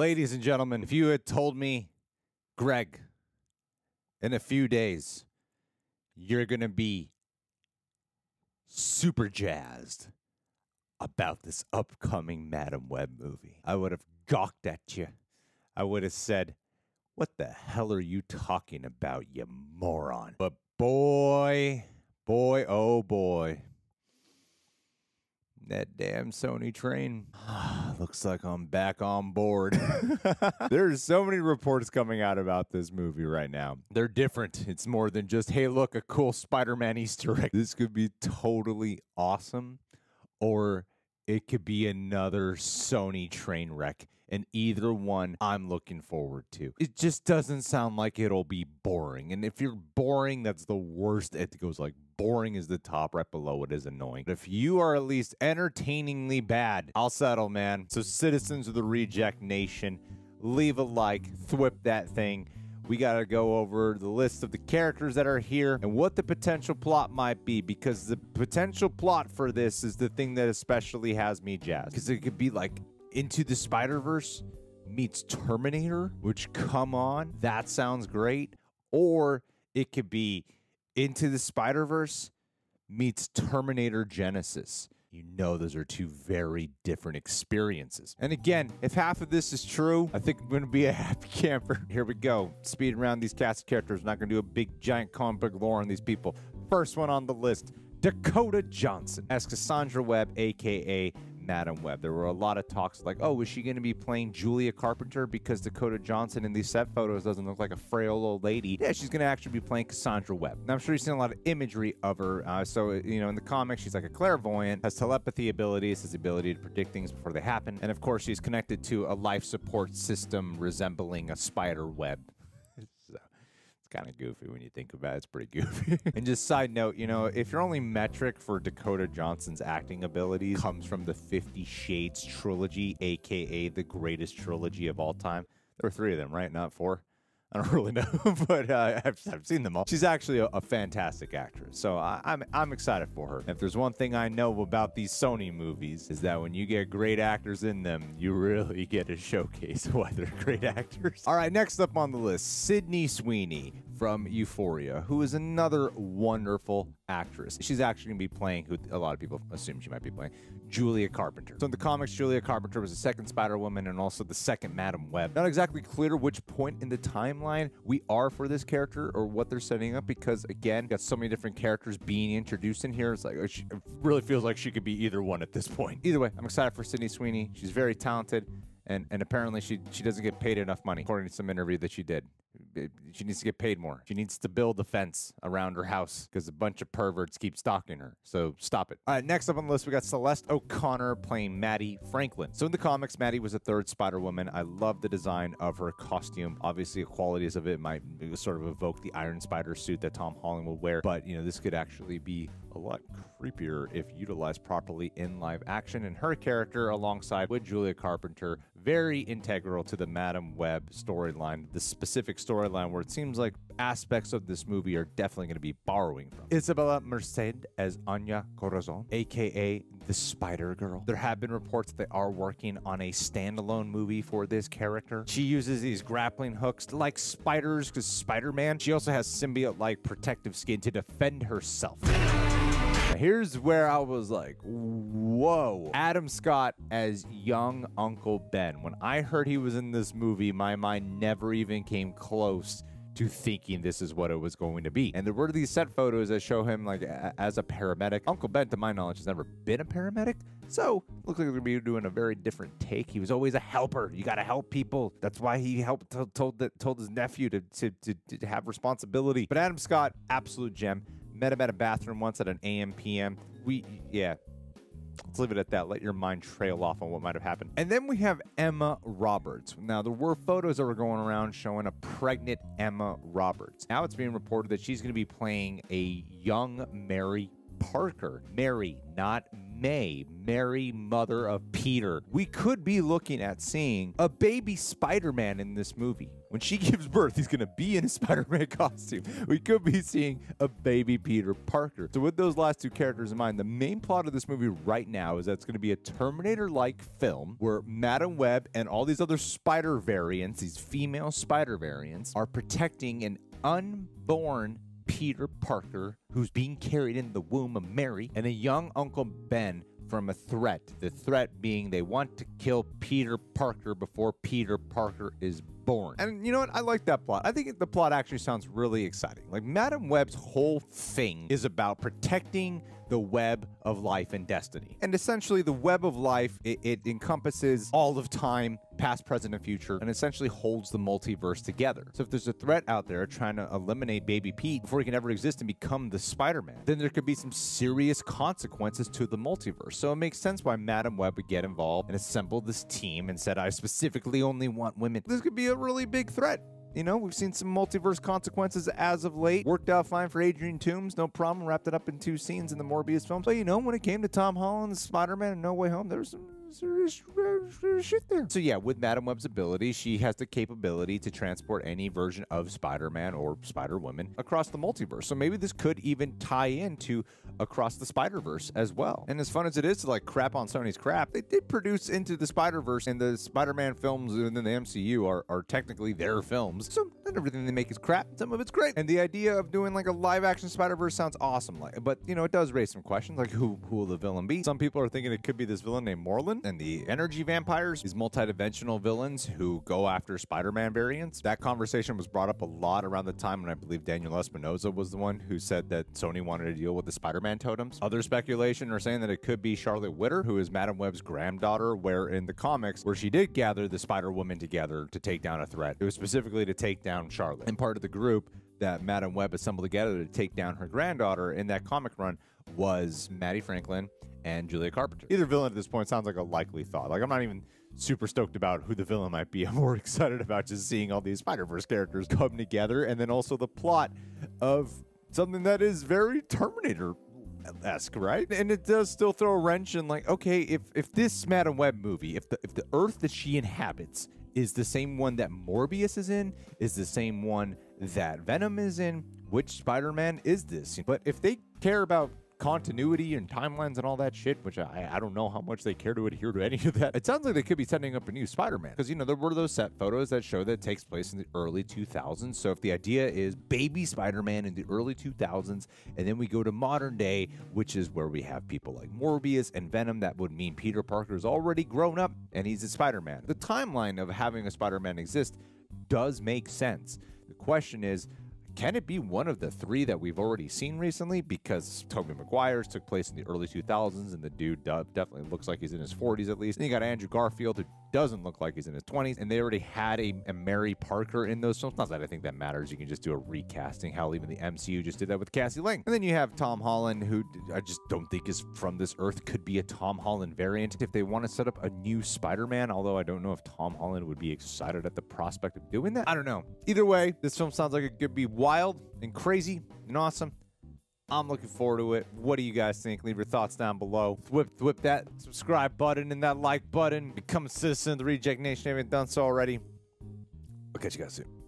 Ladies and gentlemen, if you had told me, Greg, in a few days, you're going to be super jazzed about this upcoming Madame Web movie, I would have gawked at you. I would have said, What the hell are you talking about, you moron? But boy, boy, oh boy. That damn Sony train. Looks like I'm back on board. There's so many reports coming out about this movie right now. They're different. It's more than just, hey, look, a cool Spider Man Easter egg. This could be totally awesome, or it could be another Sony train wreck. And either one I'm looking forward to. It just doesn't sound like it'll be boring. And if you're boring, that's the worst. It goes like boring is the top, right below it is annoying. But if you are at least entertainingly bad, I'll settle, man. So, citizens of the Reject Nation, leave a like, thwip that thing. We got to go over the list of the characters that are here and what the potential plot might be because the potential plot for this is the thing that especially has me jazzed. Because it could be like Into the Spider Verse meets Terminator, which come on, that sounds great. Or it could be Into the Spider Verse meets Terminator Genisys. You know, those are two very different experiences. And again, if half of this is true, I think I'm going to be a happy camper. Here we go. Speed around these cast characters. Not going to do a big giant comic book lore on these people. First one on the list Dakota Johnson as Cassandra Webb, aka Madame Web. There were a lot of talks like, oh, is she going to be playing Julia Carpenter because Dakota Johnson in these set photos doesn't look like a frail old lady? Yeah, she's going to actually be playing Cassandra Webb. Now, I'm sure you've seen a lot of imagery of her. Uh, so, you know, in the comics, she's like a clairvoyant, has telepathy abilities, has the ability to predict things before they happen. And of course, she's connected to a life support system resembling a spider web kind of goofy when you think about it. It's pretty goofy. and just side note, you know, if your only metric for Dakota Johnson's acting abilities comes from the Fifty Shades trilogy, aka the greatest trilogy of all time, there were three of them, right? Not four. I don't really know, but uh, I've, I've seen them all. She's actually a, a fantastic actress, so I, I'm I'm excited for her. If there's one thing I know about these Sony movies is that when you get great actors in them, you really get to showcase why they're great actors. All right, next up on the list, Sydney Sweeney from Euphoria, who is another wonderful actress. She's actually going to be playing who a lot of people assume she might be playing, Julia Carpenter. So in the comics, Julia Carpenter was the second Spider Woman and also the second Madame Web. Not exactly clear which point in the timeline we are for this character or what they're setting up because again, got so many different characters being introduced in here. It's like oh, it really feels like she could be either one at this point. Either way, I'm excited for Sydney Sweeney. She's very talented and and apparently she she doesn't get paid enough money according to some interview that she did Uh, she needs to get paid more. She needs to build a fence around her house because a bunch of perverts keep stalking her. So stop it. All right next up on the list we got celeste o'connor playing mattie franklin. So in the comics mattie was a third spider woman i love the design of her costume. Obviously the qualities of it might sort of evoke the iron spider suit that tom holland would wear but you know this could actually be a lot creepier if utilized properly in live action. And her character alongside with julia carpenter very integral to the Madame Web storyline, the specific storyline where it seems like aspects of this movie are definitely going to be borrowing from. Isabela Merced as Anya Corazon, aka the Spider Girl. There have been reports they are working on a standalone movie for this character. She uses these grappling hooks like spiders because Spider Man. She also has symbiote like protective skin to defend herself. Here's where I was like, whoa. Adam Scott as young Uncle Ben. When I heard he was in this movie, my mind never even came close to thinking this is what it was going to be. And there were these set photos that show him like a- as a paramedic. Uncle Ben, to my knowledge, has never been a paramedic. So looks like they're be doing a very different take. He was always a helper. You gotta help people. That's why he helped told that told his nephew to, to to to have responsibility. But Adam Scott, absolute gem. Met him at a bathroom once at an AM PM. We yeah. Let's leave it at that. Let your mind trail off on what might have happened. And then we have Emma Roberts. Now, there were photos that were going around showing a pregnant Emma Roberts. Now it's being reported that she's going to be playing a young Mary Parker. Mary, not May. Mary, mother of Peter. We could be looking at seeing a baby Spider Man in this movie. When she gives birth, he's going to be in a Spider Man costume. We could be seeing a baby Peter Parker. So, with those last two characters in mind, the main plot of this movie right now is that it's going to be a Terminator like film where Madame Web and all these other spider variants, these female spider variants, are protecting an unborn Peter Parker who's being carried in the womb of Mary and a young Uncle Ben from a threat. The threat being they want to kill Peter Parker before Peter Parker is born. And you know what? I like that plot. I think the plot actually sounds really exciting. Like Madame Web's whole thing is about protecting the web of life and destiny. And essentially, the web of life, it, it, encompasses all of time, past, present, and future, and essentially holds the multiverse together. So if there's a threat out there trying to eliminate Baby Pete before he can ever exist and become the Spider Man, then there could be some serious consequences to the multiverse. So it makes sense why Madame Web would get involved and assemble this team and said, I specifically only want women. This could be a really big threat. You know, we've seen some multiverse consequences as of late. Worked out fine for Adrian Toomes, no problem. Wrapped it up in two scenes in the Morbius film. But you know, when it came to Tom Holland's Spider Man and No Way Home, there was some serious shit there. So yeah, with Madame Web's ability, she has the capability to transport any version of Spider-Man or Spider-Woman across the multiverse. So maybe this could even tie into across the Spider-Verse as well. And as fun as it is to like crap on Sony's crap, they did produce Into the Spider-Verse and the Spider-Man films within the MCU are, are technically their films. So everything they make is crap. Some of it's great. And the idea of doing like a live action Spider-Verse sounds awesome. Like, but you know, it does raise some questions like who who will the villain be? Some people are thinking it could be this villain named Morlun and the energy vampires, these multidimensional villains who go after Spider-Man variants. That conversation was brought up a lot around the time when I believe Daniel Espinosa was the one who said that Sony wanted to deal with the Spider-Man totems. Other speculation are saying that it could be Charlotte Witter, who is Madame Web's granddaughter, where in the comics, where she did gather the Spider-Woman together to take down a threat. It was specifically to take down Charlotte. And part of the group that Madame Web assembled together to take down her granddaughter in that comic run was Mattie Franklin and Julia Carpenter. Either villain at this point sounds like a likely thought. Like I'm not even super stoked about who the villain might be. I'm more excited about just seeing all these Spider-Verse characters come together and then also the plot of something that is very Terminator esque, right? And it does still throw a wrench in like, okay, if if this Madame Web movie, if the if the Earth that she inhabits is the same one that Morbius is in, is the same one that Venom is in, which Spider-Man is this? But if they care about continuity and timelines and all that shit, which I, I don't know how much they care to adhere to any of that. It sounds like they could be setting up a new Spider-Man because you know there were those set photos that show that takes place in the early 2000s. So if the idea is baby Spider-Man in the early 2000s, and then we go to modern day, which is where we have people like Morbius and Venom, that would mean Peter Parker is already grown up and he's a Spider-Man. The timeline of having a Spider-Man exist does make sense. The question is can it be one of the three that we've already seen recently? Because Tobey Maguire's took place in the early 2000s, and the dude uh, definitely looks like he's in his 40s at least. Then you got Andrew Garfield, who doesn't look like he's in his 20s, and they already had a, a Mary Parker in those films. Not that I think that matters. You can just do a recasting. Hell, even the MCU just did that with Cassie Lang. And then you have Tom Holland, who I just don't think is from this earth, could be a Tom Holland variant. If they want to set up a new Spider Man, although I don't know if Tom Holland would be excited at the prospect of doing that. I don't know. Either way, this film sounds like it could be wild and crazy and awesome. I'm looking forward to it. What do you guys think? Leave your thoughts down below. Whip, whip that subscribe button and that like button. Become a citizen of the Reject Nation if you haven't done so already. I'll catch you guys soon.